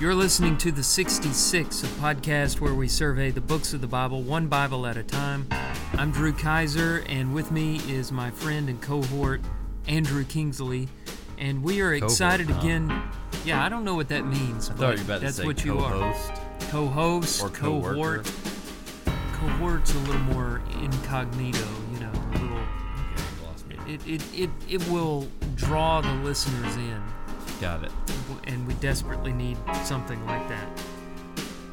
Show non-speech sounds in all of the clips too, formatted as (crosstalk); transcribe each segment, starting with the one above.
You're listening to the 66, a podcast where we survey the books of the Bible one Bible at a time. I'm Drew Kaiser, and with me is my friend and cohort, Andrew Kingsley. And we are excited huh? again. Yeah, I don't know what that means. I but thought you were about to that's say what you are. co-host Co-host, or cohort. Cohort's a little more incognito, you know, a little. Okay, lost me. It, it, it, it will draw the listeners in Got it. and we desperately need something like that.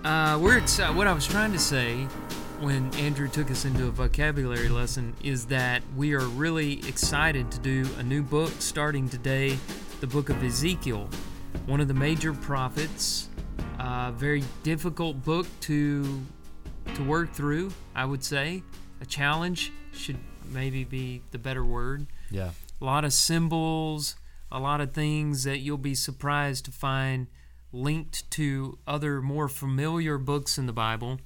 Uh, we're excited. What I was trying to say when Andrew took us into a vocabulary lesson is that we are really excited to do a new book starting today, the book of Ezekiel, one of the major prophets. Uh, very difficult book to to work through. I would say a challenge should maybe be the better word Yeah. a lot of symbols, a lot of things that you'll be surprised to find linked to other more familiar books in the Bible,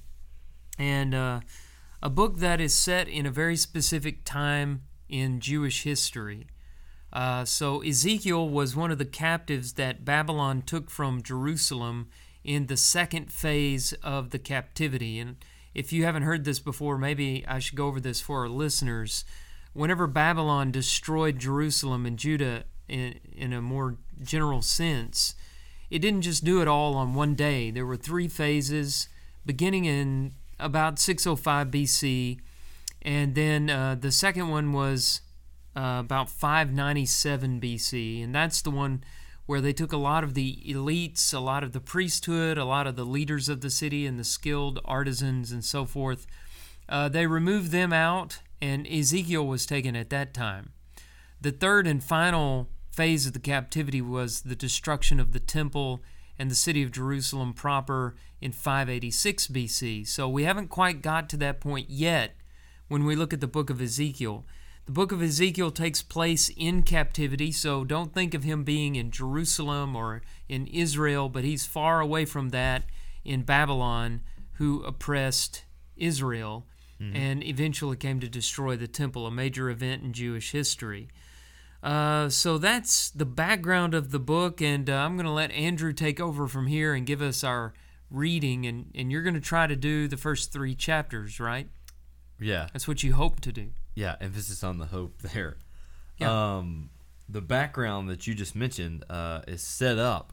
and uh, a book that is set in a very specific time in Jewish history. Uh, so, Ezekiel was one of the captives that Babylon took from Jerusalem in the second phase of the captivity. And if you haven't heard this before, maybe I should go over this for our listeners. Whenever Babylon destroyed Jerusalem and Judah in, in a more general sense, it didn't just do it all on one day. There were three phases, beginning in about 605 BC, and then uh, the second one was uh, about 597 BC, and that's the one where they took a lot of the elites, a lot of the priesthood, a lot of the leaders of the city, and the skilled artisans and so forth. Uh, they removed them out, and Ezekiel was taken at that time. The third and final phase of the captivity was the destruction of the temple and the city of Jerusalem proper in 586 BC. So we haven't quite got to that point yet when we look at the book of Ezekiel. The book of Ezekiel takes place in captivity, so don't think of him being in Jerusalem or in Israel, but he's far away from that in Babylon, who oppressed Israel mm-hmm. and eventually came to destroy the temple, a major event in Jewish history. Uh, so that's the background of the book, and uh, I'm going to let Andrew take over from here and give us our reading, and, and you're going to try to do the first three chapters, right? Yeah. That's what you hope to do. Yeah. Emphasis on the hope there. Yeah. Um, the background that you just mentioned uh, is set up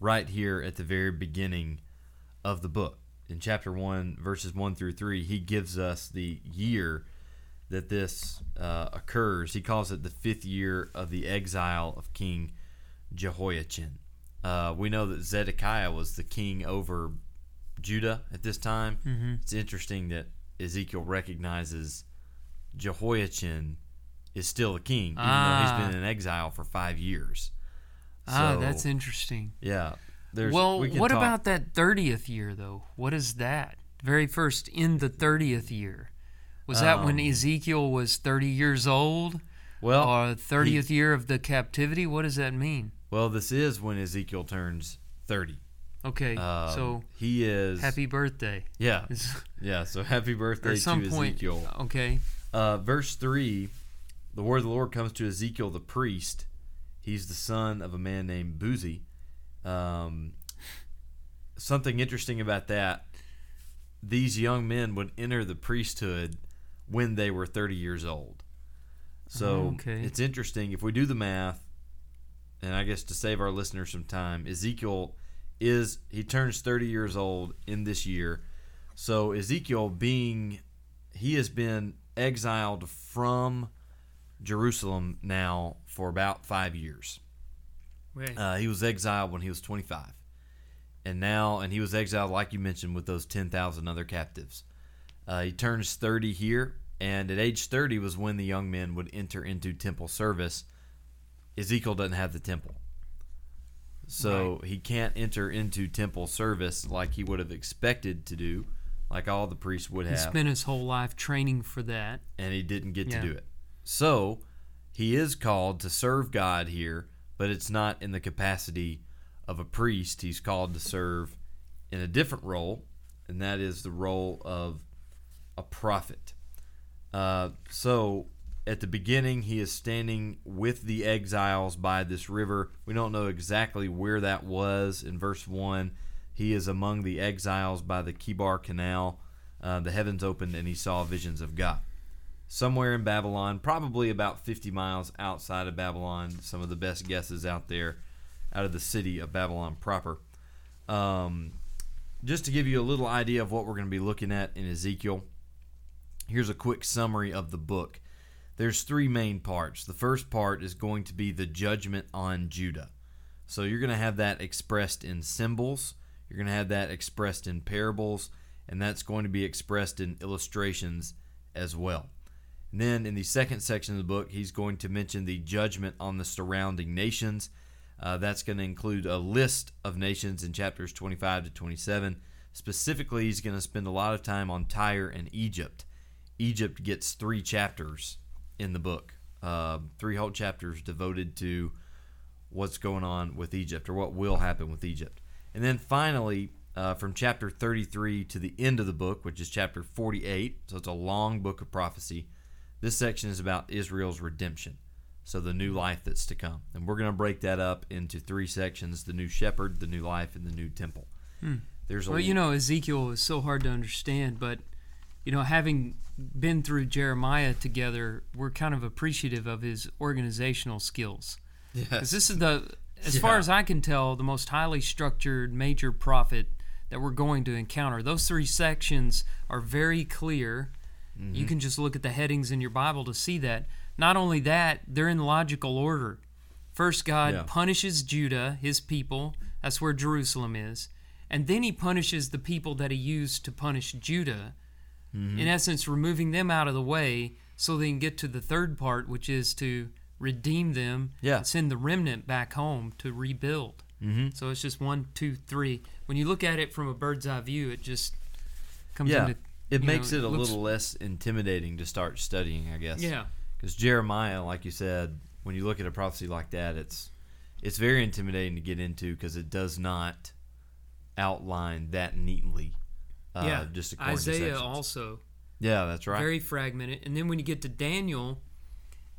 right here at the very beginning of the book. In chapter 1, verses 1 through 3, he gives us the year that this uh, occurs. He calls it the fifth year of the exile of King Jehoiachin. Uh, we know that Zedekiah was the king over Judah at this time. Mm-hmm. It's interesting that Ezekiel recognizes Jehoiachin is still the king, even though Ah. he's been in exile for five years. ah, So, that's interesting. yeah. There's, well, we what talk- about that 30th year, though? What is that? Very first, in the 30th year. Was that when Um, Ezekiel was 30 years old? Well, or 30th year of the captivity? What does that mean? well, this is when Ezekiel turns thirty. Okay, Um, so he is happy birthday. Yeah, (laughs) yeah. So happy birthday to point. Ezekiel. Okay. Uh, verse 3 The word of the Lord comes to Ezekiel the priest. He's the son of a man named Buzi. Um, something interesting about that these young men would enter the priesthood when they were 30 years old. So Okay. it's interesting. If we do the math, and I guess to save our listeners some time, Ezekiel is, he turns 30 years old in this year. So Ezekiel being, he has been exiled from Jerusalem now for about five years. Wait. Uh, he was exiled when he was 25. And now, and he was exiled, like you mentioned, with those 10,000 other captives. Uh, he turns 30 here, and at age 30 was when the young men would enter into temple service. Ezekiel doesn't have the temple. So he can't enter into temple service like he would have expected to do, like all the priests would have. he spent his whole life training for that. and he didn't get Yeah. to do it. So he is called to serve God here, but it's not in the capacity of a priest. He's called to serve in a different role, and that is the role of a prophet. Uh, so at the beginning, he is standing with the exiles by this river. We don't know exactly where that was. In verse 1, he is among the exiles by the Kebar Canal. Uh, the heavens opened and he saw visions of God. Somewhere in Babylon, probably about 50 miles outside of Babylon. Some of the best guesses out there, out of the city of Babylon proper. Um, just to give you a little idea of what we're going to be looking at in Ezekiel, here's a quick summary of the book. There's three main parts. The first part is going to be the judgment on Judah. So you're going to have that expressed in symbols, you're going to have that expressed in parables, and that's going to be expressed in illustrations as well. And then in the second section of the book, he's going to mention the judgment on the surrounding nations. Uh, that's going to include a list of nations in chapters 25 to 27. Specifically, he's going to spend a lot of time on Tyre and Egypt. Egypt gets three chapters in the book, uh, three whole chapters devoted to what's going on with Egypt or what will happen with Egypt. And then finally, uh, from chapter 33 to the end of the book, which is chapter 48, so it's a long book of prophecy, this section is about Israel's redemption. So the new life that's to come. And we're going to break that up into three sections the new shepherd, the new life, and the new temple. Hmm. There's a Well, you know, Ezekiel is so hard to understand, but you know, having been through Jeremiah together, we're kind of appreciative of his organizational skills. Because yes. this is the, as far as I can tell, the most highly structured major prophet that we're going to encounter. Those three sections are very clear. Mm-hmm. You can just look at the headings in your Bible to see that. Not only that, they're in logical order. First, God Yeah. punishes Judah, his people. That's where Jerusalem is. And then he punishes the people that he used to punish Judah. Mm-hmm. In essence, removing them out of the way so they can get to the third part, which is to redeem them, Yeah. send the remnant back home to rebuild. hmm So it's just one, two, three. When you look at it from a bird's eye view, it just comes Yeah. into It makes know, it a looks- little less intimidating to start studying, I guess. yeah. Because Jeremiah, like you said, when you look at a prophecy like that, it's it's very intimidating to get into because it does not outline that neatly. Uh, yeah, just according to Isaiah also Yeah, that's right. very fragmented. And then when you get to Daniel,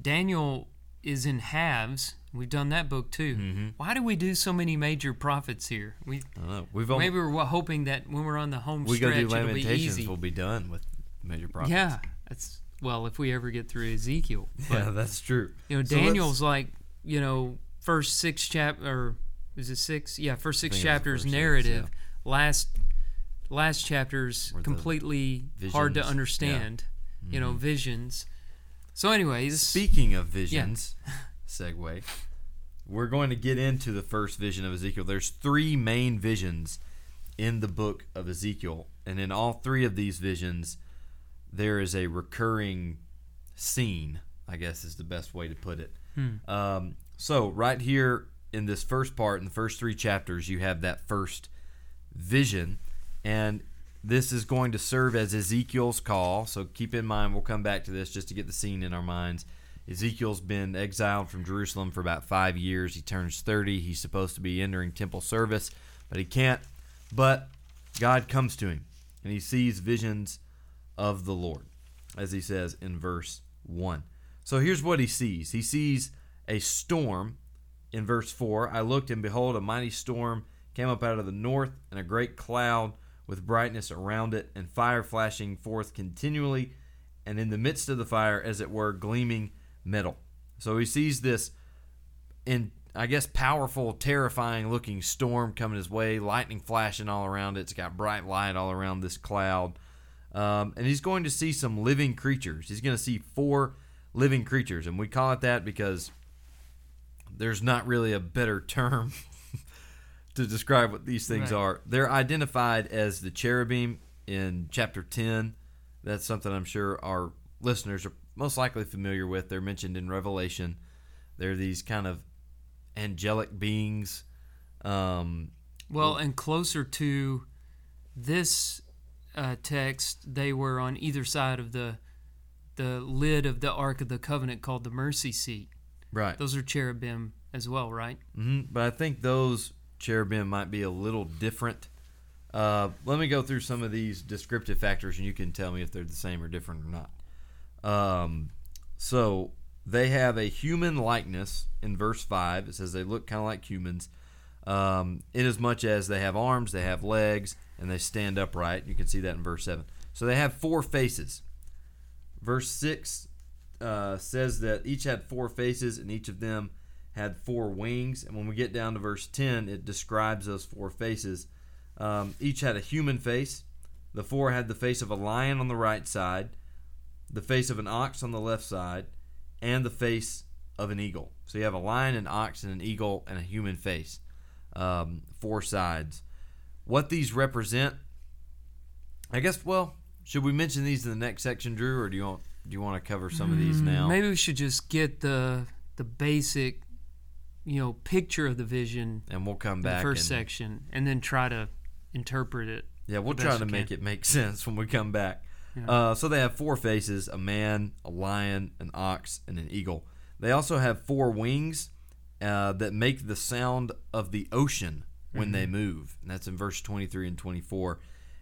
Daniel is in halves. We've done that book too. Mhm. Why do we do so many major prophets here? We I don't know. We've only, maybe we're hoping that when we're on the home we go stretch, do it'll be easy. We'll be done with major prophets. Yeah, that's well if we ever get through Ezekiel. (laughs) But, yeah, that's true. You know, So Daniel's like you know first six chap or is it six? Yeah, first six think it was the chapters first six, narrative. Last last chapters completely hard to visions, yeah. understand. You know, Mhm. visions. So, anyways, Speaking of visions, (laughs) segue, we're going to get into the first vision of Ezekiel. There's three main visions in the book of Ezekiel, and in all three of these visions, there is a recurring scene. I guess is the best way to put it. Hmm. Um, so right here in this first part, in the first three chapters, you have that first vision, and this is going to serve as Ezekiel's call. So keep in mind, we'll come back to this just to get the scene in our minds. Ezekiel's been exiled from Jerusalem for about five years. He turns 30. He's supposed to be entering temple service, but he can't. But God comes to him, and he sees visions of the Lord, as he says in verse 1. So here's what he sees he sees a storm in verse 4 I looked, and behold, a mighty storm came up out of the north, and a great cloud with brightness around it, and fire flashing forth continually, and in the midst of the fire, as it were, gleaming metal. So he sees this, in I guess, powerful, terrifying looking storm coming his way, lightning flashing all around it. It's got bright light all around this cloud. Um, and he's going to see some living creatures. He's going to see four living creatures, and we call it that because there's not really a better term (laughs) to describe what these things Right. are. They're identified as the cherubim in chapter 10. That's something I'm sure our listeners are most likely familiar with. They're mentioned in Revelation. They're these kind of angelic beings. Um, well, and closer to this uh, text, they were on either side of the the lid of the Ark of the Covenant called the mercy seat. right. Those are cherubim as well, right? hmm But I think those cherubim might be a little different. Uh, let me go through some of these descriptive factors, and you can tell me if they're the same or different or not. Um, So they have a human likeness in verse 5. It says they look kind of like humans, um, inasmuch as they have arms, they have legs, and they stand upright. You can see that in verse 7. So they have four faces. Verse 6 uh, says that each had four faces, and each of them had four wings. And when we get down to verse 10, it describes those four faces. Um, each had a human face. The four had the face of a lion on the right side, the face of an ox on the left side, and the face of an eagle. So you have a lion, an ox, and an eagle, and a human face. Um, four sides. What these represent, I guess. Well, should we mention these in the next section, Drew, or do you want do you want to cover some of these now? Mm, Maybe we should just get the the basic, you know, picture of the vision and we'll come in the back. first and, section, and then try to interpret it. Yeah, we'll try to make can. it make (laughs) sense when we come back. Yeah. Uh, so they have four faces: a man, a lion, an ox, and an eagle. They also have four wings uh, that make the sound of the ocean when they move, and that's in verse 23 and 24.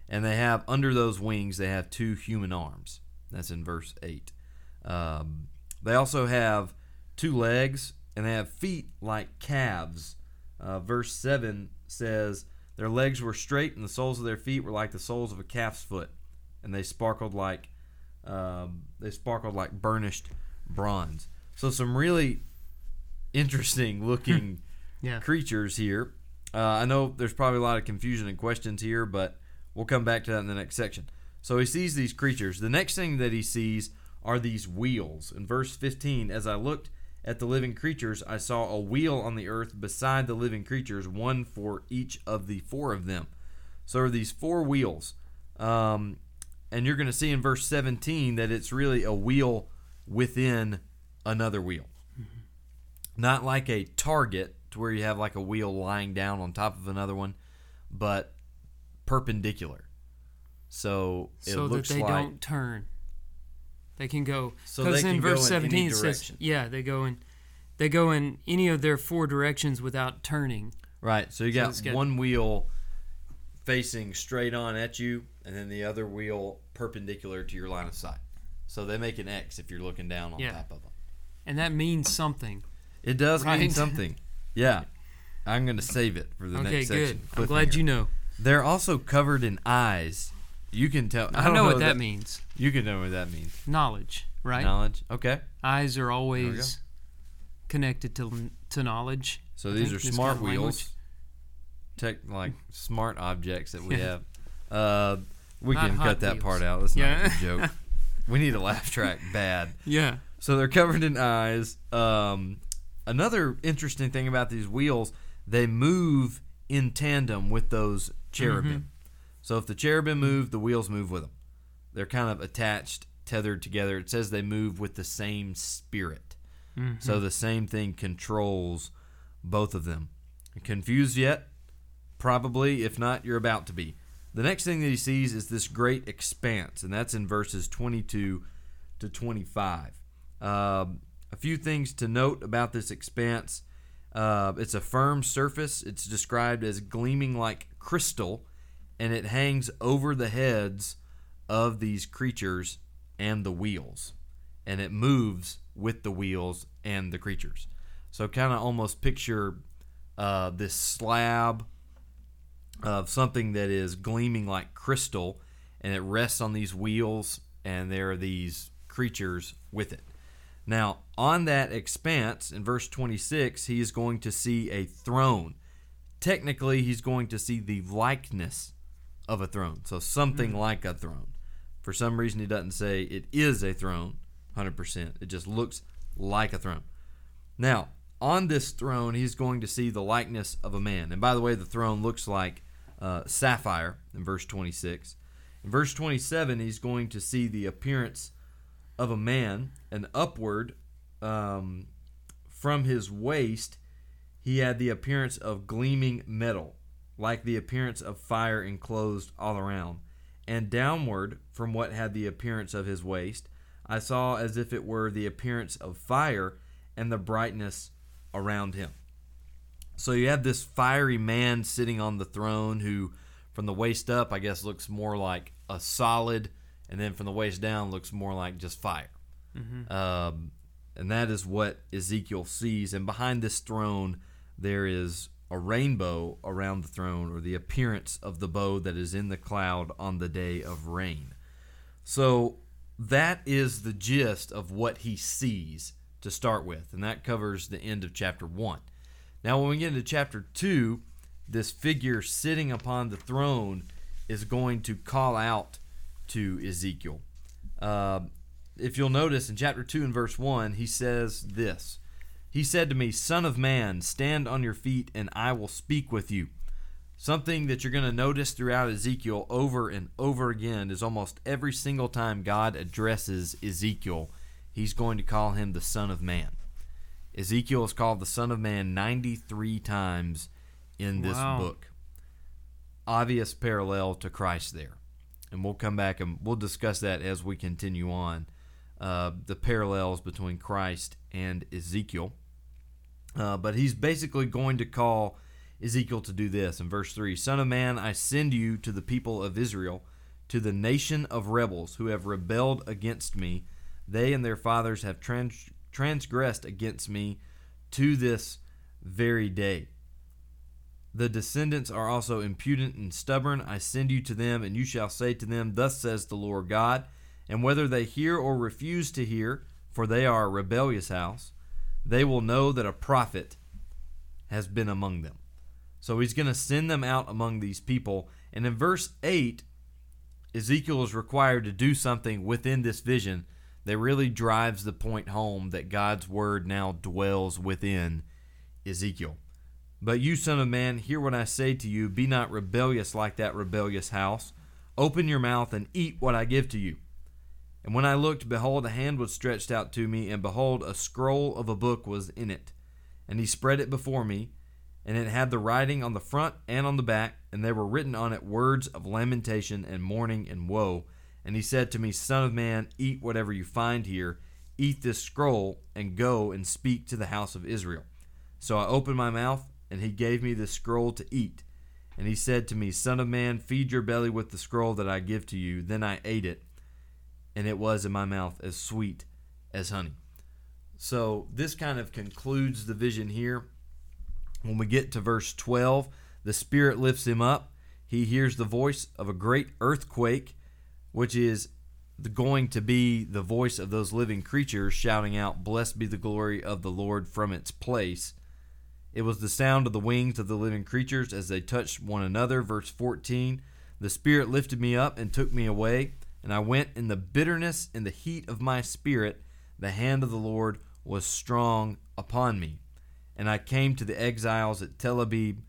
And they have under those wings they have two human arms. That's in verse 8. Um, they also have two legs and they have feet like calves. Uh, verse 7 says, Their legs were straight and the soles of their feet were like the soles of a calf's foot, and they sparkled like um, they sparkled like burnished bronze. So some really interesting (laughs) looking Yeah. creatures here. Uh, I know there's probably a lot of confusion and questions here, but we'll come back to that in the next section. So he sees these creatures. The next thing that he sees are these wheels. In verse 15, as I looked at the living creatures, I saw a wheel on the earth beside the living creatures, one for each of the four of them. So are these four wheels. Um, and you're going to see in verse 17 that it's really a wheel within another wheel. Not like a target to where you have like a wheel lying down on top of another one, but perpendicular. So it so that they like don't turn. They can go So because in verse in any seventeen it says, yeah, they go in, they go in any of their four directions without turning. Right. So you got it's got- one wheel facing straight on at you, and then the other wheel perpendicular to your line of sight. So they make an X if you're looking down on Yeah. top of them. and that means something. It does mean something. (laughs) Yeah. I'm going to save it for the okay, next good. section. I'm glad you know. They're also covered in eyes. You can tell. I, don't know what that, means. You can know what that means. Knowledge, right? Knowledge. Okay. Eyes are always connected to to knowledge. So I these are smart kind of wheels. Tech like smart objects that we have. Uh, we Not can cut that Wheels. part out. That's Yeah. not a good joke. (laughs) we need a laugh track bad. Yeah. So they're covered in eyes. Um, another interesting thing about these wheels, they move in tandem with those cherubim. Mm-hmm. So if the cherubim move, the wheels move with them. They're kind of attached, tethered together. It says they move with the same spirit. Mm-hmm. So the same thing controls both of them. Confused yet? Probably. If not, you're about to be. The next thing that he sees is this great expanse, and that's in verses 22 to 25. Um, a few things to note about this expanse. Uh, it's a firm surface. It's described as gleaming like crystal, and it hangs over the heads of these creatures and the wheels, and it moves with the wheels and the creatures. So, kind of almost picture uh, this slab of something that is gleaming like crystal, and it rests on these wheels, and there are these creatures with it. Now, on that expanse, in verse 26, he is going to see a throne. Technically, he's going to see the likeness of a throne. So, something like a throne. For some reason, he doesn't say it is a throne 100%. It just looks like a throne. Now, on this throne, he's going to see the likeness of a man. And by the way, the throne looks like uh, sapphire in verse 26. In verse 27, he's going to see the appearance of a man, and upward um, from his waist, he had the appearance of gleaming metal, like the appearance of fire enclosed all around. And downward from what had the appearance of his waist, I saw as if it were the appearance of fire and the brightness around him. So you have this fiery man sitting on the throne who, from the waist up, I guess looks more like a solid, and then from the waist down looks more like just fire. Um, and that is what Ezekiel sees. And behind this throne, there is a rainbow around the throne, or the appearance of the bow that is in the cloud on the day of rain. So that is the gist of what he sees to start with, and that covers the end of chapter 1. Now, when we get into chapter 2, this figure sitting upon the throne is going to call out to Ezekiel. Uh, if you'll notice in chapter 2 and verse 1, he says this He said to me, Son of man, stand on your feet, and I will speak with you. Something that you're going to notice throughout Ezekiel over and over again is almost every single time God addresses Ezekiel, he's going to call him the Son of Man. Ezekiel is called the Son of Man 93 times in this Wow. book. Obvious parallel to Christ there. And we'll come back and we'll discuss that as we continue on. Uh, the parallels between Christ and Ezekiel. Uh, but he's basically going to call Ezekiel to do this in verse 3 Son of man, I send you to the people of Israel, to the nation of rebels who have rebelled against me. They and their fathers have trans- transgressed against me to this very day. The descendants are also impudent and stubborn. I send you to them, and you shall say to them, Thus says the Lord God. And whether they hear or refuse to hear, for they are a rebellious house, they will know that a prophet has been among them. So he's going to send them out among these people. And in verse 8, Ezekiel is required to do something within this vision that really drives the point home that God's word now dwells within Ezekiel. But you, son of man, hear what I say to you. Be not rebellious like that rebellious house. Open your mouth and eat what I give to you. And when I looked, behold, a hand was stretched out to me, and behold, a scroll of a book was in it. And he spread it before me, and it had the writing on the front and on the back, and there were written on it words of lamentation and mourning and woe. And he said to me, Son of man, eat whatever you find here, eat this scroll, and go and speak to the house of Israel. So I opened my mouth, and he gave me the scroll to eat. And he said to me, Son of man, feed your belly with the scroll that I give to you. Then I ate it, and it was in my mouth as sweet as honey. So this kind of concludes the vision here. When we get to verse 12, the Spirit lifts him up. He hears the voice of a great earthquake, which is going to be the voice of those living creatures shouting out, Blessed be the glory of the Lord from its place. It was the sound of the wings of the living creatures as they touched one another. Verse 14 The Spirit lifted me up and took me away, and I went in the bitterness and the heat of my spirit. The hand of the Lord was strong upon me. And I came to the exiles at Tel Abib,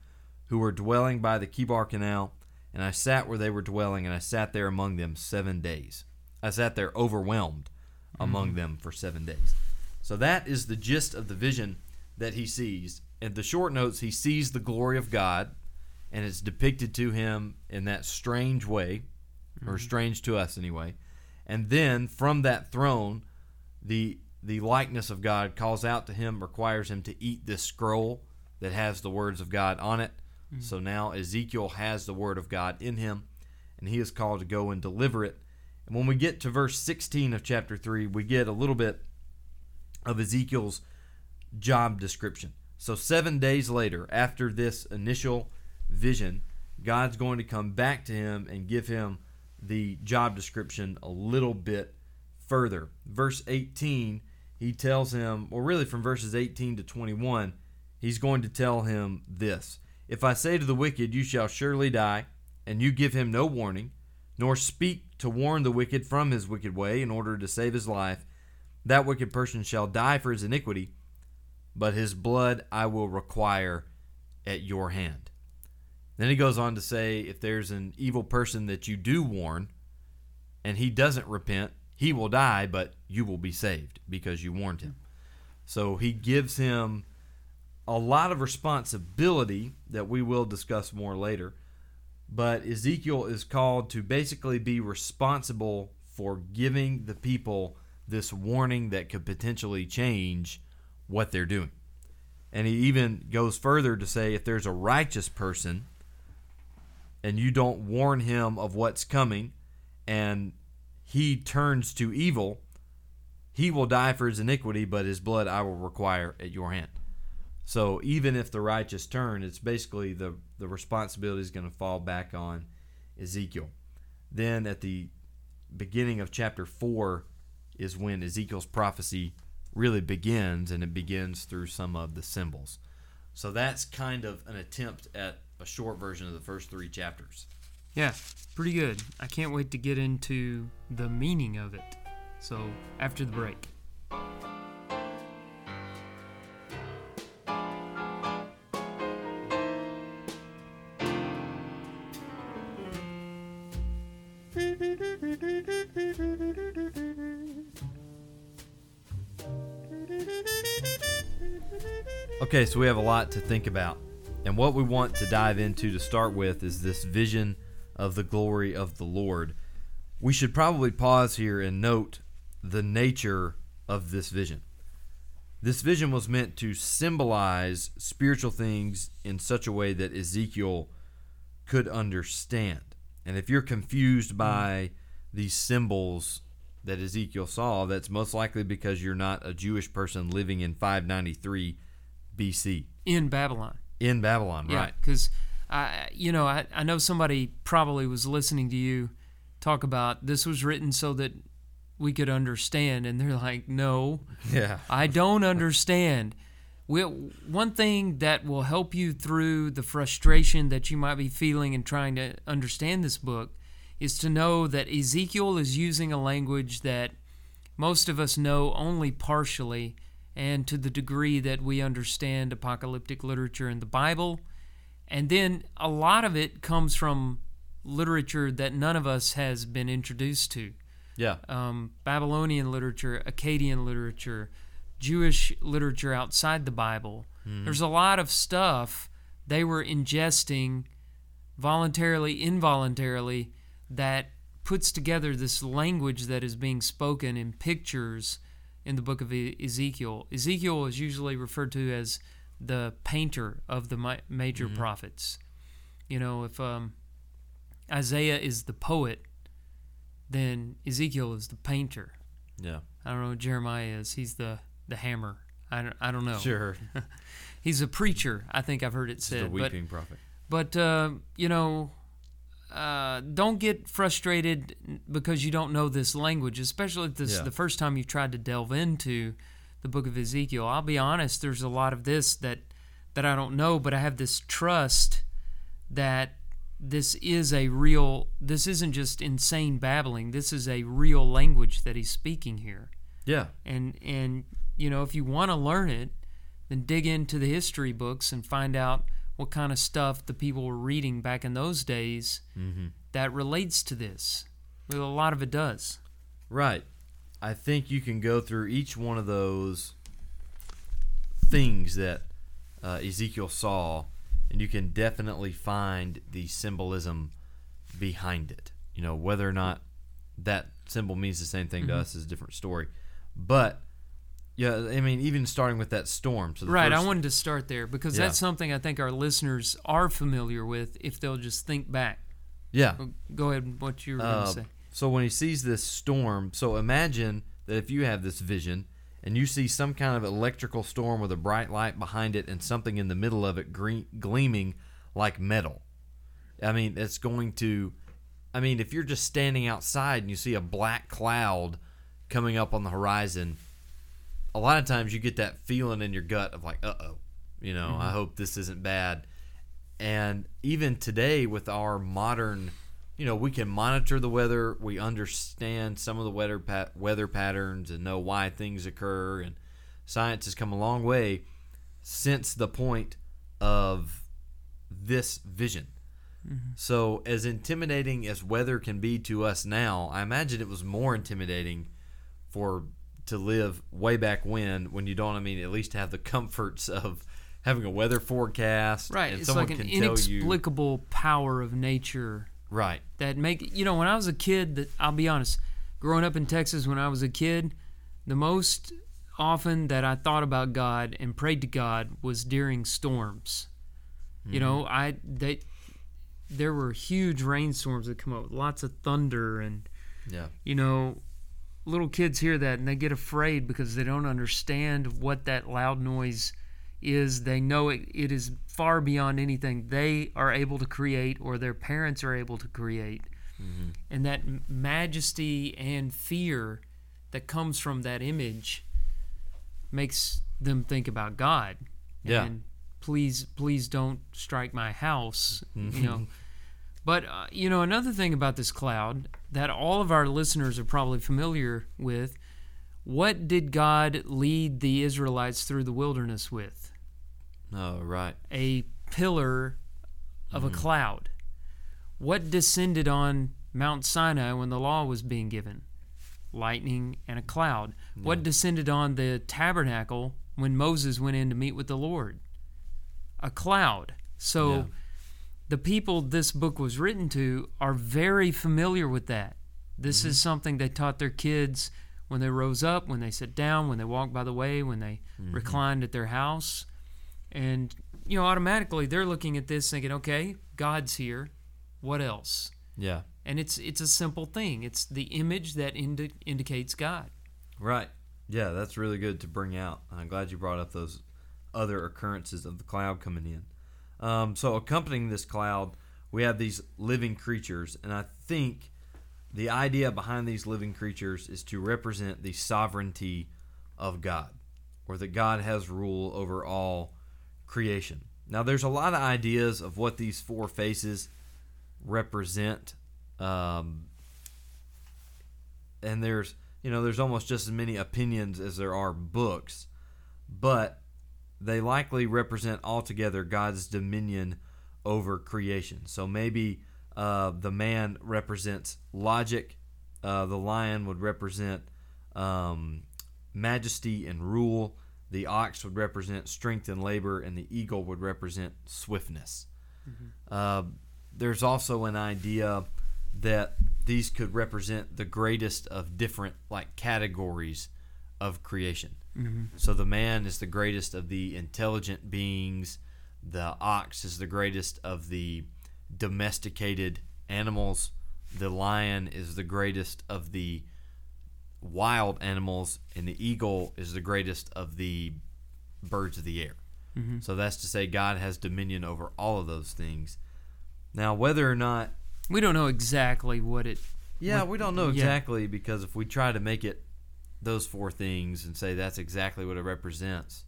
who were dwelling by the Kebar Canal, and I sat where they were dwelling, and I sat there among them seven days. I sat there overwhelmed among mm-hmm. them for seven days. So that is the gist of the vision that he sees. In the short notes, he sees the glory of God, and it's depicted to him in that strange way, or mm-hmm. strange to us anyway. And then from that throne, the the likeness of God calls out to him, requires him to eat this scroll that has the words of God on it. Mm-hmm. So now Ezekiel has the word of God in him, and he is called to go and deliver it. And when we get to verse 16 of chapter 3, we get a little bit of Ezekiel's job description. So, seven days later, after this initial vision, God's going to come back to him and give him the job description a little bit further. Verse 18, he tells him, or really from verses 18 to 21, he's going to tell him this If I say to the wicked, You shall surely die, and you give him no warning, nor speak to warn the wicked from his wicked way in order to save his life, that wicked person shall die for his iniquity, but his blood I will require at your hand. Then he goes on to say, if there's an evil person that you do warn, and he doesn't repent, he will die, but you will be saved because you warned him. So he gives him a lot of responsibility that we will discuss more later. But Ezekiel is called to basically be responsible for giving the people this warning that could potentially change what they're doing. And he even goes further to say if there's a righteous person and you don't warn him of what's coming and he turns to evil, he will die for his iniquity, but his blood I will require at your hand. So even if the righteous turn, it's basically the the responsibility is going to fall back on Ezekiel. Then at the beginning of chapter four is when Ezekiel's prophecy really begins, and it begins through some of the symbols. So that's kind of an attempt at a short version of the first three chapters. Yeah, pretty good. I can't wait to get into the meaning of it. So, after the break. Okay, so we have a lot to think about. And what we want to dive into to start with is this vision of the glory of the Lord. We should probably pause here and note the nature of this vision. This vision was meant to symbolize spiritual things in such a way that Ezekiel could understand. And if you're confused mm. by these symbols that Ezekiel saw, that's most likely because you're not a Jewish person living in 593 BC In Babylon. In Babylon, Yeah, right? because I, you know, I, I know somebody probably was listening to you talk about this was written so that we could understand, and they're like, no, (laughs) Yeah. I don't understand. We, one thing that will help you through the frustration that you might be feeling in trying to understand this book is to know that Ezekiel is using a language that most of us know only partially and to the degree that we understand apocalyptic literature in the Bible. And then a lot of it comes from literature that none of us has been introduced to Yeah. um, Babylonian literature, Akkadian literature, Jewish literature outside the Bible. There's a lot of stuff they were ingesting voluntarily, involuntarily, that puts together this language that is being spoken in pictures in the book of Ezekiel. Ezekiel is usually referred to as the painter of the major prophets. You know, if um, Isaiah is the poet, then Ezekiel is the painter. Yeah. I don't know what Jeremiah is. He's the, the hammer. I don't, I don't know. Sure. (laughs) (laughs) He's a preacher. I think I've heard it It's the said. But, weeping prophet. but uh, you know, uh, don't get frustrated because you don't know this language, especially if this is the first time you've tried to delve into the book of Ezekiel. I'll be honest, there's a lot of this that that I don't know, but I have this trust that this is a real this isn't just insane babbling. This is a real language that he's speaking here Yeah. and and you know if you want to learn it then dig into the history books and find out what kind of stuff the people were reading back in those days Mm-hmm. that relates to this well a lot of it does Right. I think you can go through each one of those things that uh, Ezekiel saw, and you can definitely find the symbolism behind it. You know, whether or not that symbol means the same thing to us is a different story. But, yeah, I mean, even starting with that storm. So right i wanted to start there because Yeah. that's something i think our listeners are familiar with if they'll just think back Yeah. go ahead what you were going Uh, to say So when he sees this storm, so imagine that if you have this vision and you see some kind of electrical storm with a bright light behind it and something in the middle of it green, gleaming like metal. I mean, it's going to I mean, if you're just standing outside and you see a black cloud coming up on the horizon, a lot of times you get that feeling in your gut of like, "Uh-oh." You know, I mm-hmm. hope this isn't bad. And even today with our modern you know, we can monitor the weather. We understand some of the weather pat- weather patterns and know why things occur. And science has come a long way since the point of this vision. Mm-hmm. So, as intimidating as weather can be to us now, I imagine it was more intimidating for to live way back when, when you don't. I mean, at least have the comforts of having a weather forecast. right and it's someone like an can tell you. inexplicable power of nature Right. that make you know when I was a kid that I'll be honest growing up in Texas when I was a kid the most often that I thought about God and prayed to God was during storms you know mm-hmm. I they there were huge rainstorms that come up lots of thunder and Yeah. you know little kids hear that and they get afraid because they don't understand what that loud noise is. They know it, it is far beyond anything they are able to create or their parents are able to create. Mm-hmm. And that majesty and fear that comes from that image makes them think about God. Yeah. And please, please don't strike my house. You know. (laughs) But uh, you know another thing about this cloud that all of our listeners are probably familiar with. What did God lead the Israelites through the wilderness with? Oh, right. A pillar of a cloud. What descended on Mount Sinai when the law was being given? Lightning and a cloud. What descended on the tabernacle when Moses went in to meet with the Lord? A cloud. So Yeah. The people this book was written to are very familiar with that. This is mm-hmm. something they taught their kids when they rose up, when they sat down, when they walked by the way, when they mm-hmm. reclined at their house. And, you know, automatically they're looking at this thinking, okay, God's here. What else? Yeah. And it's it's a simple thing. It's the image that indi- indicates God. Right. Yeah, that's really good to bring out. I'm glad you brought up those other occurrences of the cloud coming in. Um, so, accompanying this cloud, we have these living creatures, and I think the idea behind these living creatures is to represent the sovereignty of God, or that God has rule over all creation. Now, there's a lot of ideas of what these four faces represent. Um, and there's you know there's almost just as many opinions as there are books but they likely represent altogether god's dominion over creation. So maybe uh, the man represents logic uh, the lion would represent um, majesty and rule the ox would represent strength and labor and the eagle would represent swiftness. Uh, there's also an idea that these could represent the greatest of different like categories of creation. Mm-hmm. So the man is the greatest of the intelligent beings. The ox is the greatest of the domesticated animals. The lion is the greatest of the wild animals, and the eagle is the greatest of the birds of the air. Mm-hmm. So that's to say, God has dominion over all of those things. Now, whether or not We don't know exactly what it yeah, What- we don't know yeah. exactly because if we try to make it those four things and say that's exactly what it represents,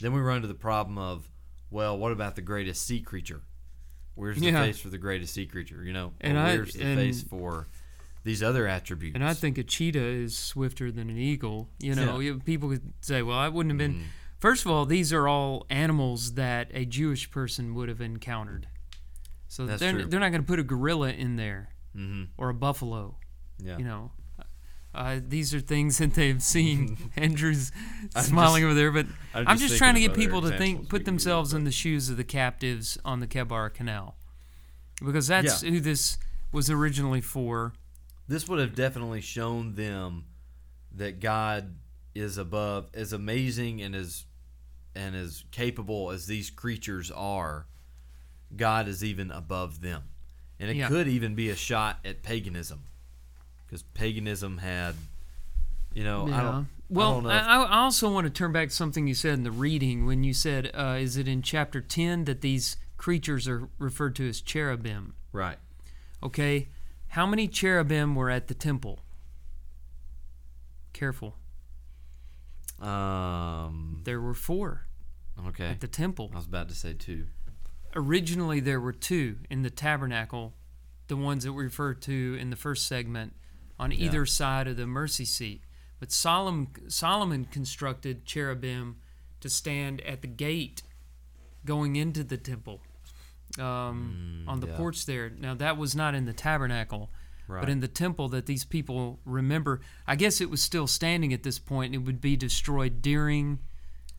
then we run to the problem of, well, what about the greatest sea creature? Where's the Yeah. face for the greatest sea creature? You know, And I- where's the and- face for these other attributes? And I think a cheetah is swifter than an eagle. You know, you- people could say, well, I wouldn't have been. Mm. First of all, these are all animals that a Jewish person would have encountered. So That's they're, true. they're not going to put a gorilla in there hmm or a buffalo. Yeah. You know, uh, these are things that they've seen. (laughs) (laughs) Andrew's I'm smiling just- over there, but I'm I'm just just, trying to get people to think, put themselves in the shoes of the captives on the Kebar Canal, because that's who this was originally for. this would have definitely shown them that God is above, as amazing and as and as capable as these creatures are. God is even above them, and it Yeah. could even be a shot at paganism, because paganism had, you know, I don't. Well, I don't. I, I also want to turn back to something you said in the reading when you said, uh, "Is it in chapter ten that these creatures are referred to as cherubim?" right. Okay, how many cherubim were at the temple? Careful, Um. there were four Okay. at the temple. I was about to say two. Originally, there were two in the tabernacle, the ones that we referred to in the first segment, on Yeah. either side of the mercy seat. But Solomon, Solomon constructed cherubim to stand at the gate going into the temple um, on the Mm, yeah. porch there. Now, that was not in the tabernacle, Right. but in the temple that these people remember. I guess it was still standing at this point. It would be destroyed during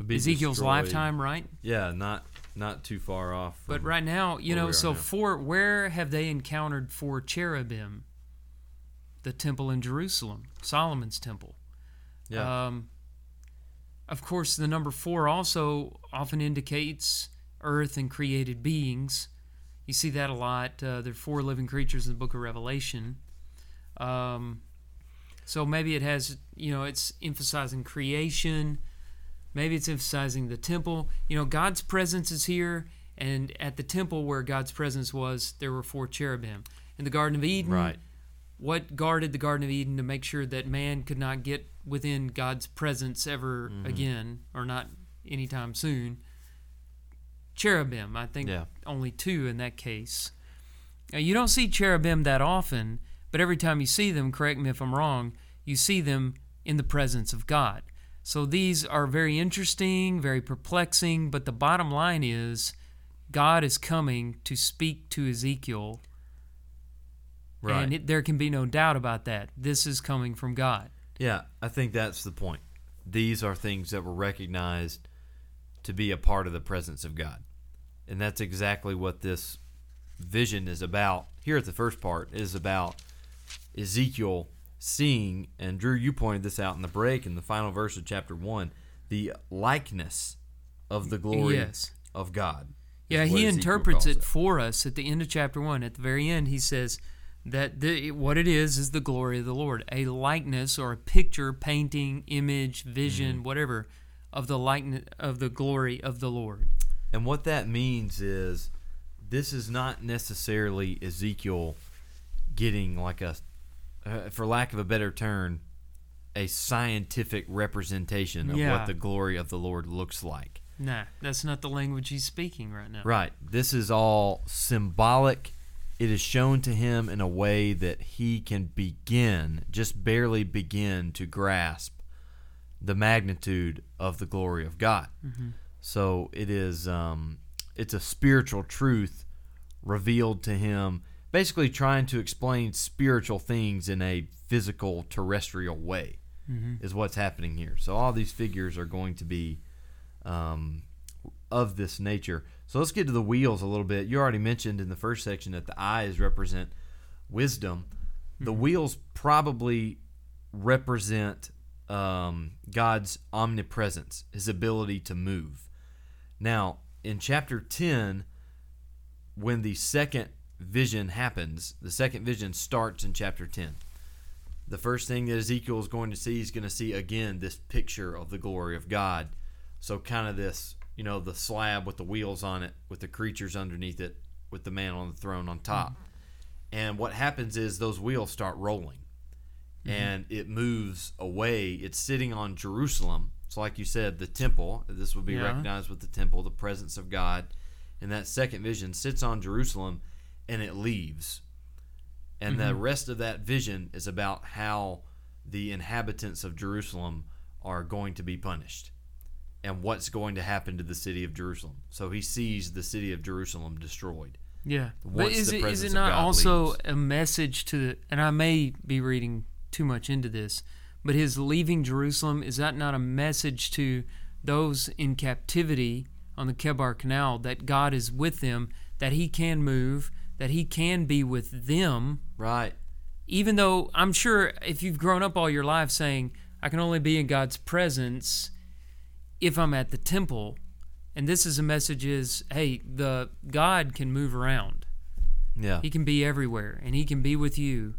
be Ezekiel's destroyed. lifetime, right? Yeah, not not too far off. But right now, you know, so now. for where have they encountered four cherubim? The temple in Jerusalem, Solomon's temple. yeah, Um, of course, the number four also often indicates earth and created beings. You see that a lot. Uh, there are four living creatures in the book of Revelation. Um, So maybe it has, you know, it's emphasizing creation. Maybe it's emphasizing the temple. You know, God's presence is here, and at the temple where God's presence was, there were four cherubim. In the Garden of Eden, Right. What guarded the Garden of Eden to make sure that man could not get within God's presence ever Mm-hmm. again, or not anytime soon? Cherubim. I think Yeah. only two in that case. Now, you don't see cherubim that often, but every time you see them, correct me if I'm wrong, you see them in the presence of God. So these are very interesting, very perplexing, but the bottom line is God is coming to speak to Ezekiel Right. and it, there can be no doubt about that. This is coming from God. Yeah, I think that's the point. These are things that were recognized to be a part of the presence of God. And that's exactly what this vision is about. Here at the first part is about Ezekiel seeing, and Drew, you pointed this out in the break in the final verse of chapter 1, the likeness of the glory Yes. of God. Yeah, he Ezekiel interprets calls it for us at the end of chapter 1. At the very end, he says that the, what it is is the glory of the Lord, a likeness or a picture, painting, image, vision, whatever of the likeness of the glory of the Lord. And what that means is this is not necessarily Ezekiel getting like a, uh, for lack of a better term, a scientific representation of Yeah. what the glory of the Lord looks like. Nah, that's not the language he's speaking right now. Right. This is all symbolic. It is shown to him in a way that he can begin, just barely begin to grasp the magnitude of the glory of God. So it is, um, it's a spiritual truth revealed to him, basically trying to explain spiritual things in a physical, terrestrial way, is what's happening here. So all these figures are going to be um, of this nature. So let's get to the wheels a little bit. You already mentioned in the first section that the eyes represent wisdom. The wheels probably represent um, God's omnipresence, his ability to move. Now, in chapter 10, when the second vision happens, the second vision starts in chapter 10. The first thing that Ezekiel is going to see, he's going to see again this picture of the glory of God. So, kind of this, you know, the slab with the wheels on it, with the creatures underneath it, with the man on the throne on top. Mm-hmm. And what happens is those wheels start rolling mm-hmm. and it moves away. It's sitting on Jerusalem. So, like you said, the temple, this would be Yeah. recognized with the temple, the presence of God. And that second vision sits on Jerusalem and it leaves. And the mm-hmm. rest of that vision is about how the inhabitants of Jerusalem are going to be punished and what's going to happen to the city of Jerusalem. So he sees the city of Jerusalem destroyed. Yeah, but is it is it not also leaves. a message to the? And I may be reading too much into this, but his leaving Jerusalem is that not a message to those in captivity on the Kebar Canal that God is with them, that He can move, that He can be with them, Right. even though I'm sure if you've grown up all your life saying I can only be in God's presence if I'm at the temple. And this is a message is, hey, the God can move around. Yeah. He can be everywhere, and He can be with you,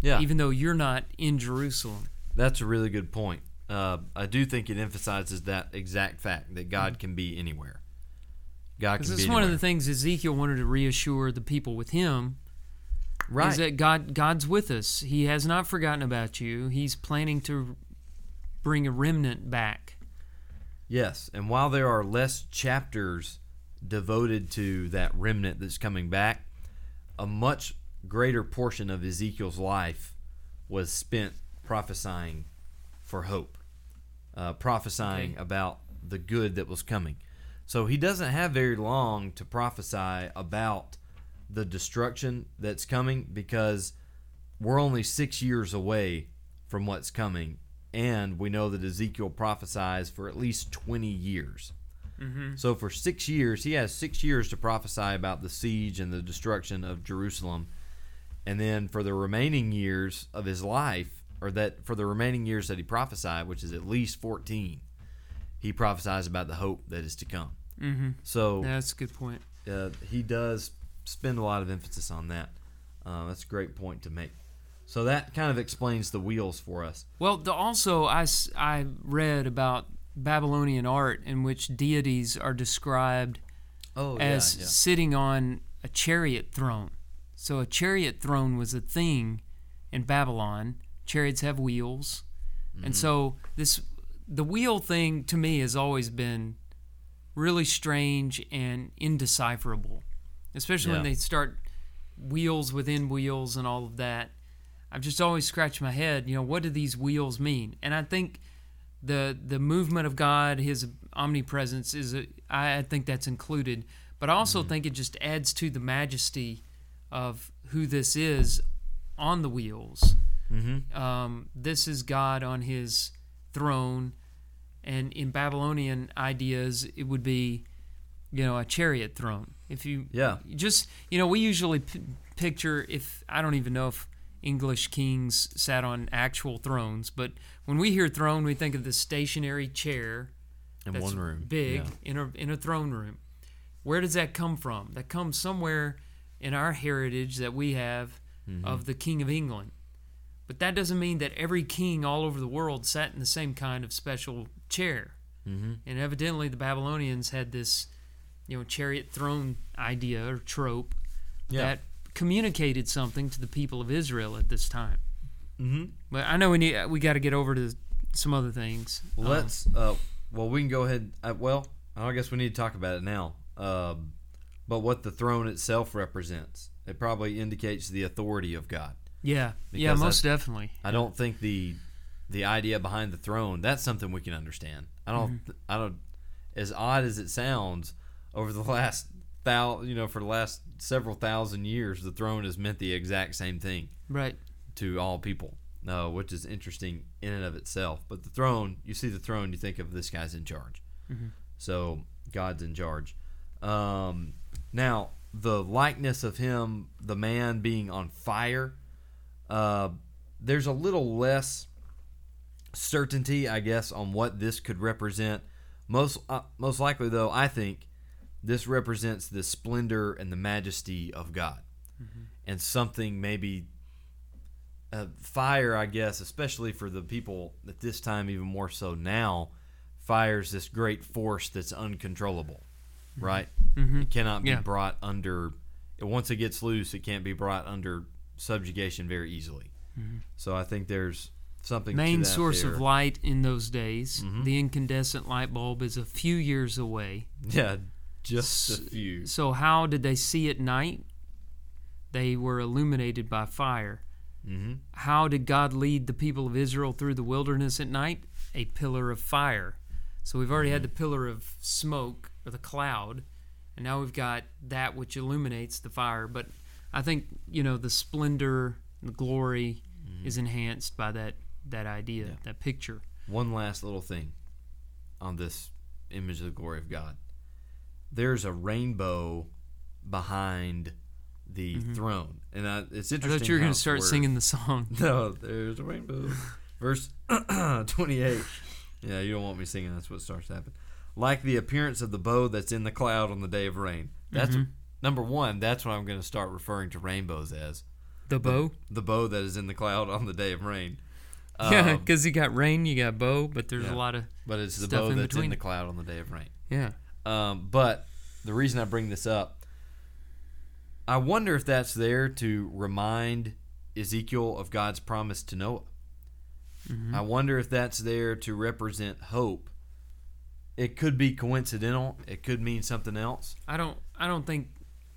Yeah. even though you're not in Jerusalem. That's a really good point. Uh, I do think it emphasizes that exact fact that God can be anywhere. God can be it's one of the things Ezekiel wanted to reassure the people with him right. is that God God's with us. He has not forgotten about you. He's planning to bring a remnant back. Yes, and while there are less chapters devoted to that remnant that's coming back, a much greater portion of Ezekiel's life was spent prophesying for hope, uh, prophesying Okay. about the good that was coming. So he doesn't have very long to prophesy about the destruction that's coming because we're only six years away from what's coming, and we know that Ezekiel prophesies for at least 20 years. Mm-hmm. So for six years, he has six years to prophesy about the siege and the destruction of Jerusalem. And then for the remaining years of his life, or that for the remaining years that he prophesied, which is at least 14, he prophesies about the hope that is to come. Mm-hmm. So That's a good point. uh, he does spend a lot of emphasis on that. Uh, that's a great point to make. So that kind of explains the wheels for us. Well, the, also I read about Babylonian art in which deities are described Oh, as sitting on a chariot throne. So a chariot throne was a thing in Babylon. Chariots have wheels. And mm-hmm. so this the wheel thing to me has always been really strange and indecipherable. Especially when they start wheels within wheels and all of that. I've just always scratched my head, you know, what do these wheels mean? And I think the the movement of God, His omnipresence is, a, I think that's included. But I also think it just adds to the majesty of who this is on the wheels. Mm-hmm. Um, this is God on His throne, and in Babylonian ideas, it would be, you know, a chariot throne. If you Yeah. just you know, we usually p- picture if I don't even know if English kings sat on actual thrones, but when we hear throne, we think of the stationary chair In that's one room. big Yeah. in a in a throne room. Where does that come from? That comes somewhere in our heritage that we have Mm-hmm. of the King of England. But that doesn't mean that every king all over the world sat in the same kind of special chair. Mm-hmm. And evidently, the Babylonians had this, you know, chariot throne idea or trope Yeah. that communicated something to the people of Israel at this time. mm-hmm. But I know we need we got to get over to some other things. Well, Um, let's. Uh, well, we can go ahead. Uh, well, I guess we need to talk about it now. Um, but what the throne itself represents, it probably indicates the authority of God. yeah, yeah, most definitely. I don't think the the idea behind the throne that's something we can understand. I don't. Mm-hmm. I don't. As odd as it sounds, over the (laughs) last thou, you know, for the last several thousand years, the throne has meant the exact same thing Right. to all people. No, which is interesting in and of itself. But the throne, you see the throne, you think of this guy's in charge. So God's in charge. Um, now, the likeness of him, the man being on fire, uh, there's a little less certainty, I guess, on what this could represent. Most, uh, most likely, though, I think this represents the splendor and the majesty of God, and something maybe uh, fire, I guess, especially for the people at this time, even more so now, fire's this great force that's uncontrollable, right? Mhm. It cannot be Yeah. brought under. Once it gets loose, it can't be brought under subjugation very easily. So I think there's something. to Main source there. of light in those days, Mhm. the incandescent light bulb is a few years away. Yeah, just a few. So how did they see at night? They were illuminated by fire. hmm How did God lead the people of Israel through the wilderness at night? A pillar of fire. So we've already had the pillar of smoke or the cloud, and now we've got that which illuminates the fire. But I think you know the splendor, the glory is enhanced by that that idea, Yeah. that picture. One last little thing on this image of the glory of God. There's a rainbow behind the throne, and I, it's I interesting. thought you were going to start singing the song. (laughs) No, there's a rainbow. Verse (clears throat) 28. Yeah, you don't want me singing. That's what starts to happen. Like the appearance of the bow that's in the cloud on the day of rain. That's Mhm. number one. That's what I'm going to start referring to rainbows as The bow. the bow that is in the cloud on the day of rain. (laughs) Yeah, Um, because you got rain, you got bow, but there's yeah. a lot of but it's the bow in that's between. in the cloud on the day of rain. yeah. Um, but the reason I bring this up, I wonder if that's there to remind Ezekiel of God's promise to Noah. Mhm. I wonder if that's there to represent hope. It could be coincidental. It could mean something else. I don't. I don't think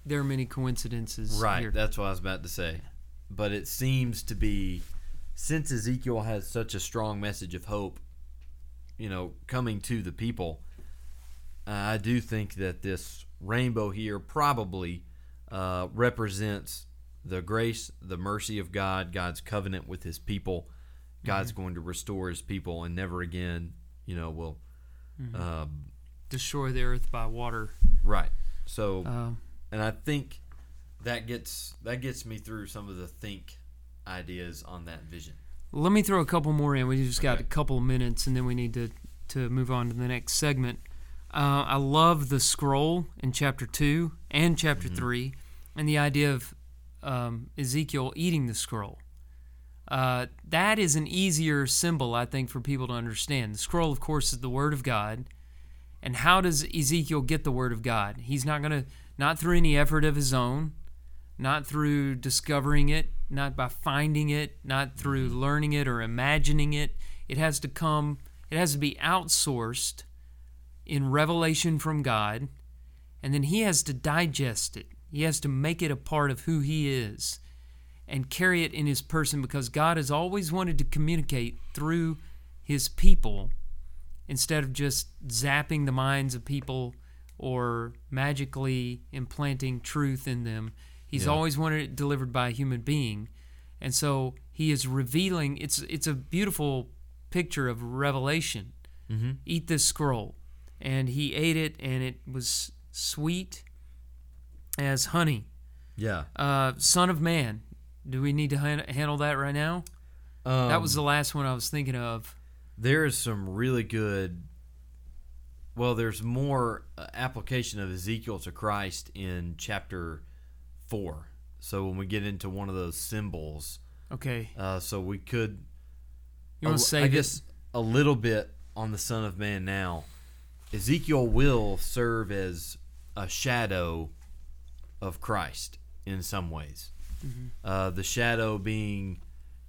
there are many coincidences. Right. Here. That's what I was about to say. But it seems to be, since Ezekiel has such a strong message of hope, you know, coming to the people, uh, I do think that this rainbow here probably uh, represents the grace, the mercy of God, God's covenant with his people. God's going to restore his people and never again, you know, will. Um, Destroy the earth by water. right. So Um, and I think that gets that gets me through some of the think ideas on that vision. let me throw a couple more in. We just got Okay. a couple of minutes, and then we need to to move on to the next segment. Uh, I love the scroll in chapter two and chapter Mm-hmm. three, and the idea of um, Ezekiel eating the scroll. Uh, that is an easier symbol, I think, for people to understand. The scroll, of course, is the Word of God. And how does Ezekiel get the Word of God? He's not going to, not through any effort of his own, not through discovering it, not by finding it, not through learning it or imagining it. It has to come, it has to be outsourced in revelation from God, and then he has to digest it. He has to make it a part of who he is and carry it in his person because God has always wanted to communicate through his people instead of just zapping the minds of people or magically implanting truth in them. He's Yeah. always wanted it delivered by a human being. And so he is revealing it's it's a beautiful picture of revelation. Mm-hmm. Eat this scroll. And he ate it and it was sweet as honey. Yeah. Uh, Son of Man. Do we need to han- handle that right now? that was Um, the last one I was thinking of. there is some really good well there's more uh, application of ezekiel to christ in chapter 4 so when we get into one of those symbols Okay. uh, so we could You want to say I guess a little bit on the son of man now ezekiel will serve as a shadow of christ in some ways Mm-hmm. uh, the shadow being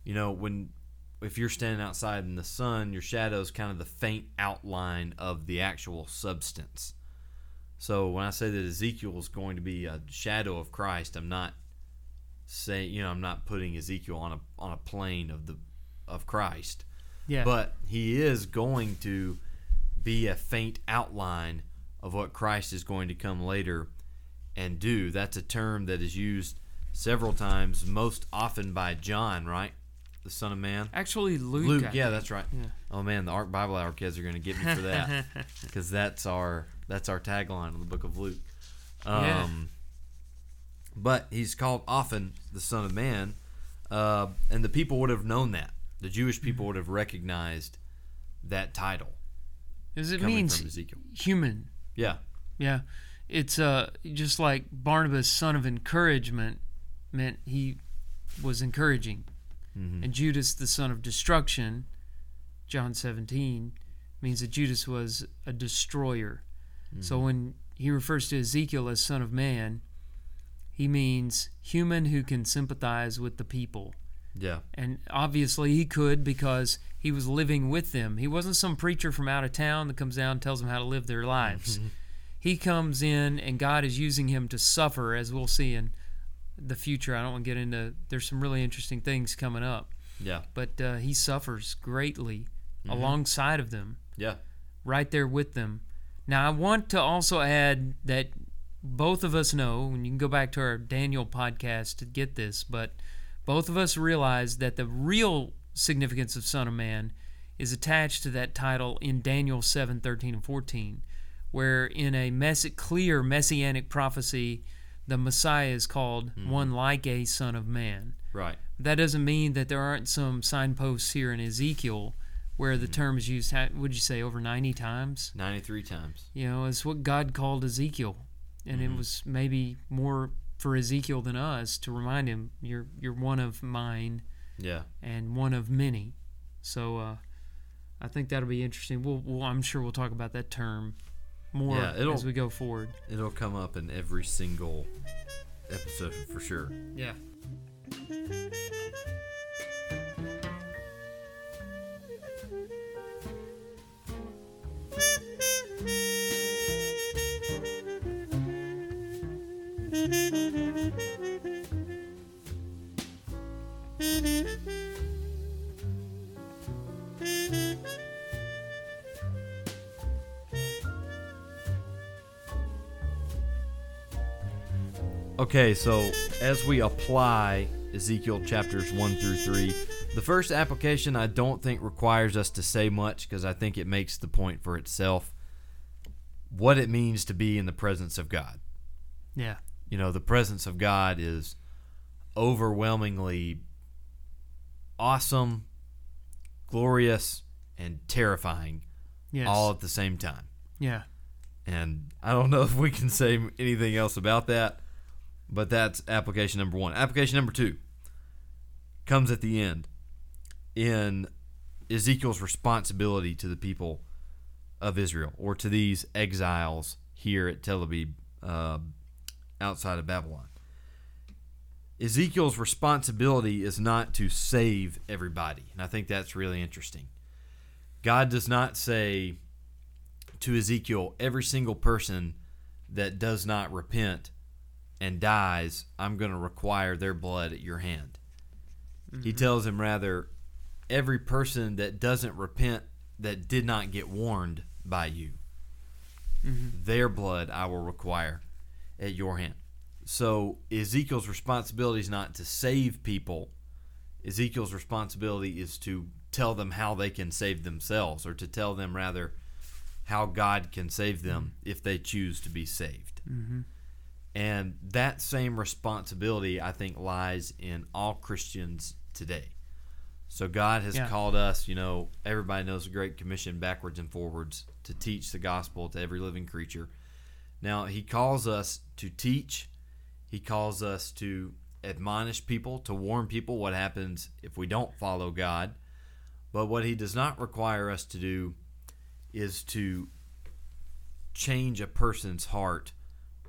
you know when if you're standing outside in the sun your shadow is kind of the faint outline of the actual substance so when i say that ezekiel is going to be a shadow of christ i'm not saying you know i'm not putting ezekiel on a on a plane of the of christ Yeah. but he is going to be a faint outline of what christ is going to come later and do that's a term that is used several times most often by john right the son of man Actually, Luke. luke I yeah think. that's right Yeah. oh man the ark bible hour kids are going to get me for that (laughs) because that's our that's our tagline of the book of luke um, Yeah. but he's called often the son of man uh, and the people would have known that the jewish Mm-hmm. people would have recognized that title Because it coming means from ezekiel human. yeah Yeah. It's uh just like Barnabas, son of encouragement, meant he was encouraging, Mhm. and Judas, the son of destruction, John 17, means that Judas was a destroyer. So when he refers to Ezekiel as son of man, he means human who can sympathize with the people. Yeah And obviously he could because he was living with them. He wasn't some preacher from out of town that comes down and tells them how to live their lives. he comes in and God is using him to suffer, as we'll see in the future. I don't want to get into, there's some really interesting things coming up. yeah But uh, he suffers greatly alongside of them, yeah right there with them. Now, I want to also add that both of us know, and you can go back to our Daniel podcast to get this, but both of us realize that the real significance of Son of Man is attached to that title in Daniel 7 13 and 14, where in a mess- clear messianic prophecy, the Messiah is called mm-hmm. one like a Son of Man. right That doesn't mean that there aren't some signposts here in Ezekiel where the mm-hmm. term is used, would you say, over 90 times? 93 times You know, it's what God called Ezekiel. And it mm-hmm. was maybe more for Ezekiel than us to remind him, you're, you're one of mine yeah and one of many. So uh, I think that'll be interesting. We'll, we'll, I'm sure we'll talk about that term more Yeah, as we go forward. it'll come up in every single episode for sure Yeah. Okay, so as we apply Ezekiel chapters 1 through 3, the first application I don't think requires us to say much because I think it makes the point for itself what it means to be in the presence of God. Yeah. You know, the presence of God is overwhelmingly awesome, glorious, and terrifying Yes. all at the same time. yeah. And I don't know (laughs) if we can say anything else about that, but that's application number one. Application number two comes at the end. in Ezekiel's responsibility to the people of Israel or to these exiles here at Tel Aviv uh, outside of Babylon. Ezekiel's responsibility is not to save everybody. And I think that's really interesting. God does not say to Ezekiel, every single person that does not repent and dies, I'm going to require their blood at your hand. Mm-hmm. He tells him rather, every person that doesn't repent, that did not get warned by you, mm-hmm. their blood I will require at your hand. So Ezekiel's responsibility is not to save people. Ezekiel's responsibility is to tell them how they can save themselves, or to tell them rather how God can save them if they choose to be saved. Mm-hmm. And that same responsibility, I think, lies in all Christians today. So God has yeah. called us, you know, everybody knows the Great Commission backwards and forwards to teach the gospel to every living creature. Now, He calls us to teach, He calls us to admonish people, to warn people what happens if we don't follow God. But what He does not require us to do is to change a person's heart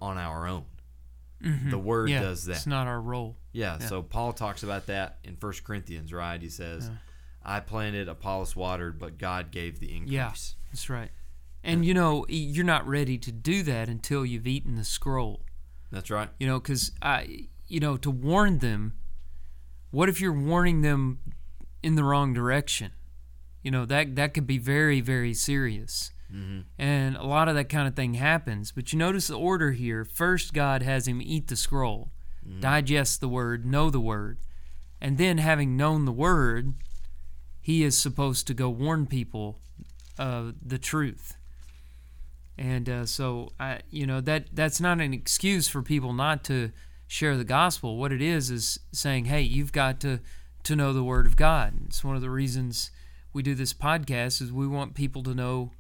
on our own. Mm-hmm. The word yeah, does that. It's not our role. Yeah, yeah, so Paul talks about that in First Corinthians, right? He says, yeah. I planted, Apollos watered, but God gave the increase. Yeah, that's right. And you know, you're not ready to do that until you've eaten the scroll. That's right. You know, because I, you know, to warn them. What if you're warning them in the wrong direction? You know that that could be very very serious. Mm-hmm. And a lot of that kind of thing happens. But you notice the order here. First, God has him eat the scroll, mm-hmm. digest the word, know the word. And then, having known the word, he is supposed to go warn people uh, the truth. And uh, so, I, you know, that that's not an excuse for people not to share the gospel. What it is is saying, hey, you've got to to know the word of God. It's one of the reasons we do this podcast is we want people to know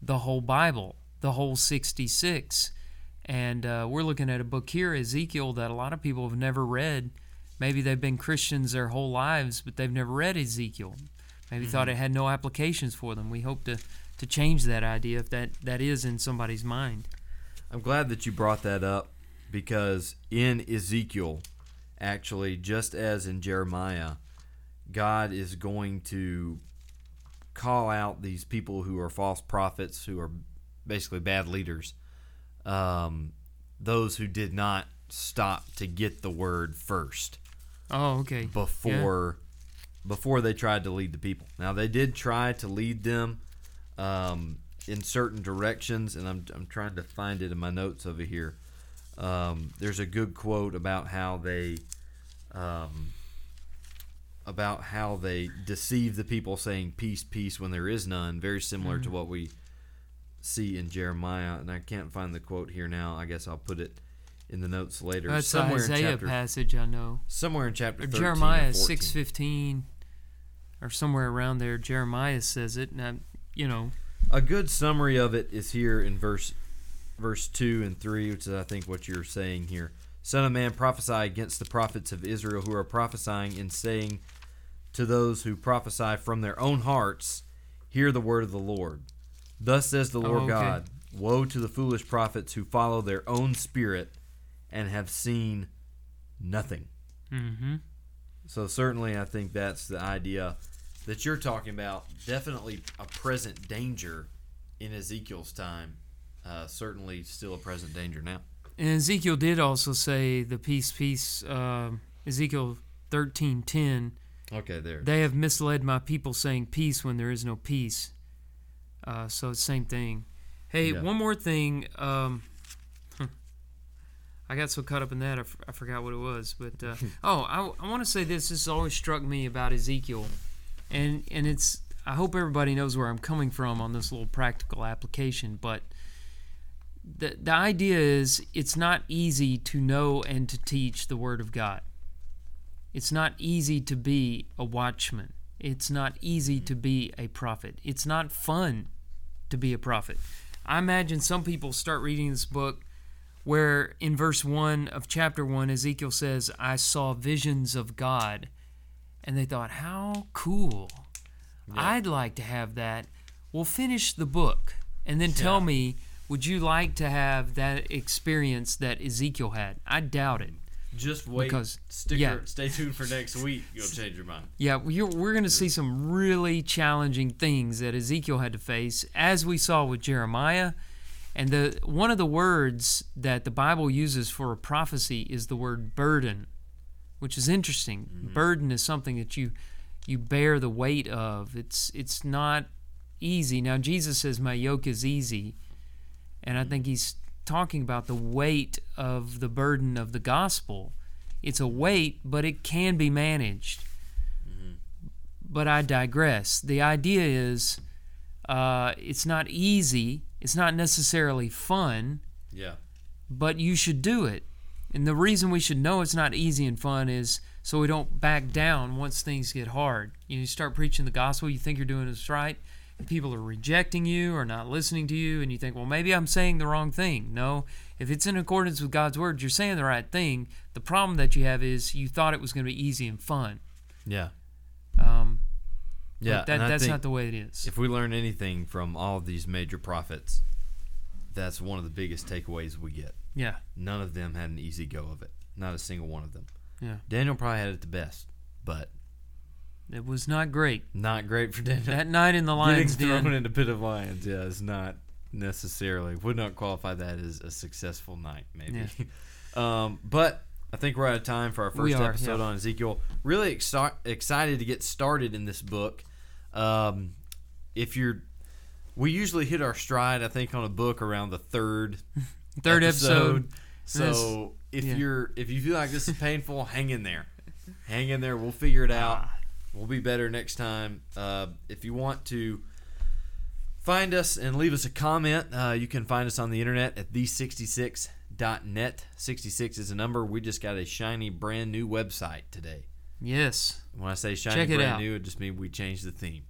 the whole Bible, the whole 66. And uh, we're looking at a book here, Ezekiel, that a lot of people have never read. Maybe they've been Christians their whole lives, but they've never read Ezekiel. Maybe mm-hmm. thought it had no applications for them. We hope to, to change that idea if that, that is in somebody's mind. I'm glad that you brought that up because in Ezekiel, actually, just as in Jeremiah, God is going to call out these people who are false prophets, who are basically bad leaders, um, those who did not stop to get the word first. Oh, okay. Before yeah. before they tried to lead the people. Now they did try to lead them um, in certain directions, and I'm I'm trying to find it in my notes over here. Um, there's a good quote about how they um, about how they deceive the people saying peace, peace when there is none, very similar mm-hmm. to what we see in Jeremiah. And I can't find the quote here now. I guess I'll put it in the notes later. That's somewhere Isaiah in chapter, passage I know. Somewhere in chapter or Jeremiah six fifteen, or somewhere around there. Jeremiah says it, and you know. A good summary of it is here in verse verse two and three, which is I think what you're saying here. Son of man, prophesy against the prophets of Israel who are prophesying and saying to those who prophesy from their own hearts, Hear the word of the Lord. Thus says the Lord oh, okay. God Woe to the foolish prophets who follow their own spirit and have seen nothing. Mm-hmm. So, certainly, I think that's the idea that you're talking about. Definitely a present danger in Ezekiel's time. Uh, certainly, still a present danger now. And Ezekiel did also say the peace, peace. Uh, Ezekiel thirteen ten Okay, there. They have misled my people, saying peace when there is no peace. Uh, so same thing. Hey, yeah. one more thing. Um, (laughs) I got so caught up in that, I, f- I forgot what it was. But uh, (laughs) oh, I, I want to say this. This always struck me about Ezekiel, and and it's. I hope everybody knows where I'm coming from on this little practical application. But the the idea is, it's not easy to know and to teach the Word of God. It's not easy to be a watchman. It's not easy to be a prophet. It's not fun to be a prophet. I imagine some people start reading this book where in verse 1 of chapter 1, Ezekiel says, I saw visions of God. And they thought, how cool. I'd like to have that. Well, finish the book and then tell Yeah. me, would you like to have that experience that Ezekiel had? I doubt it. Just wait. Because- stick yeah. stay tuned for next week. You'll change your mind. Yeah, we're, we're going to see some really challenging things that Ezekiel had to face, as we saw with Jeremiah. And the one of the words that the Bible uses for a prophecy is the word burden, which is interesting. Mm-hmm. Burden is something that you you bear the weight of. It's it's not easy. Now Jesus says, "My yoke is easy," and I mm-hmm. think he's talking about the weight of the burden of the gospel. It's a weight, but it can be managed mm-hmm. but I digress. The idea is uh, it's not easy, it's not necessarily fun, Yeah. but you should do it. And the reason we should know it's not easy and fun is so we don't back down once things get hard. You, know, you start preaching the gospel, you think you're doing this right, and people are rejecting you or not listening to you, and you think, well, maybe I'm saying the wrong thing. No, if it's in accordance with God's word, you're saying the right thing. The problem that you have is you thought it was going to be easy and fun. Yeah. Um, Yeah. but that, that's not the way it is. If we learn anything from all of these major prophets, that's one of the biggest takeaways we get. Yeah, None of them had an easy go of it. Not a single one of them. yeah. Daniel probably had it the best, but It was not great. not great for Daniel. That night in the Getting lion's thrown den. in the pit of lions, yeah, is not necessarily would not qualify that as a successful night, maybe. (laughs) um, but I think we're out of time for our first are, episode yeah. on Ezekiel. Really exci- excited to get started in this book. Um, if you're, we usually hit our stride, I think, on a book around the third (laughs) Third episode. So if yeah. you're if you feel like this is painful, hang in there. Hang in there. We'll figure it out. Ah. We'll be better next time. Uh, if you want to find us and leave us a comment, uh, you can find us on the internet at the66.net. 66 is a number. We just got a shiny, brand new website today. Yes. When I say shiny, Check brand out. new, it just means we changed the theme.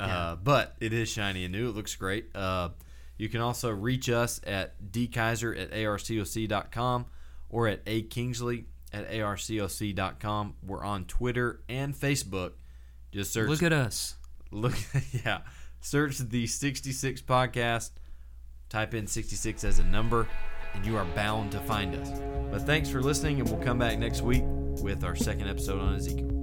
Yeah. Uh, but it is shiny and new. It looks great. Uh, you can also reach us at dkaiser at arcoc.com or at akingsley at arcoc.com. We're on Twitter and Facebook. Just search. Look at us. look, (laughs) yeah. Search the 66 podcast. Type in 66 as a number, and you are bound to find us. But thanks for listening, and we'll come back next week with our second episode on Ezekiel.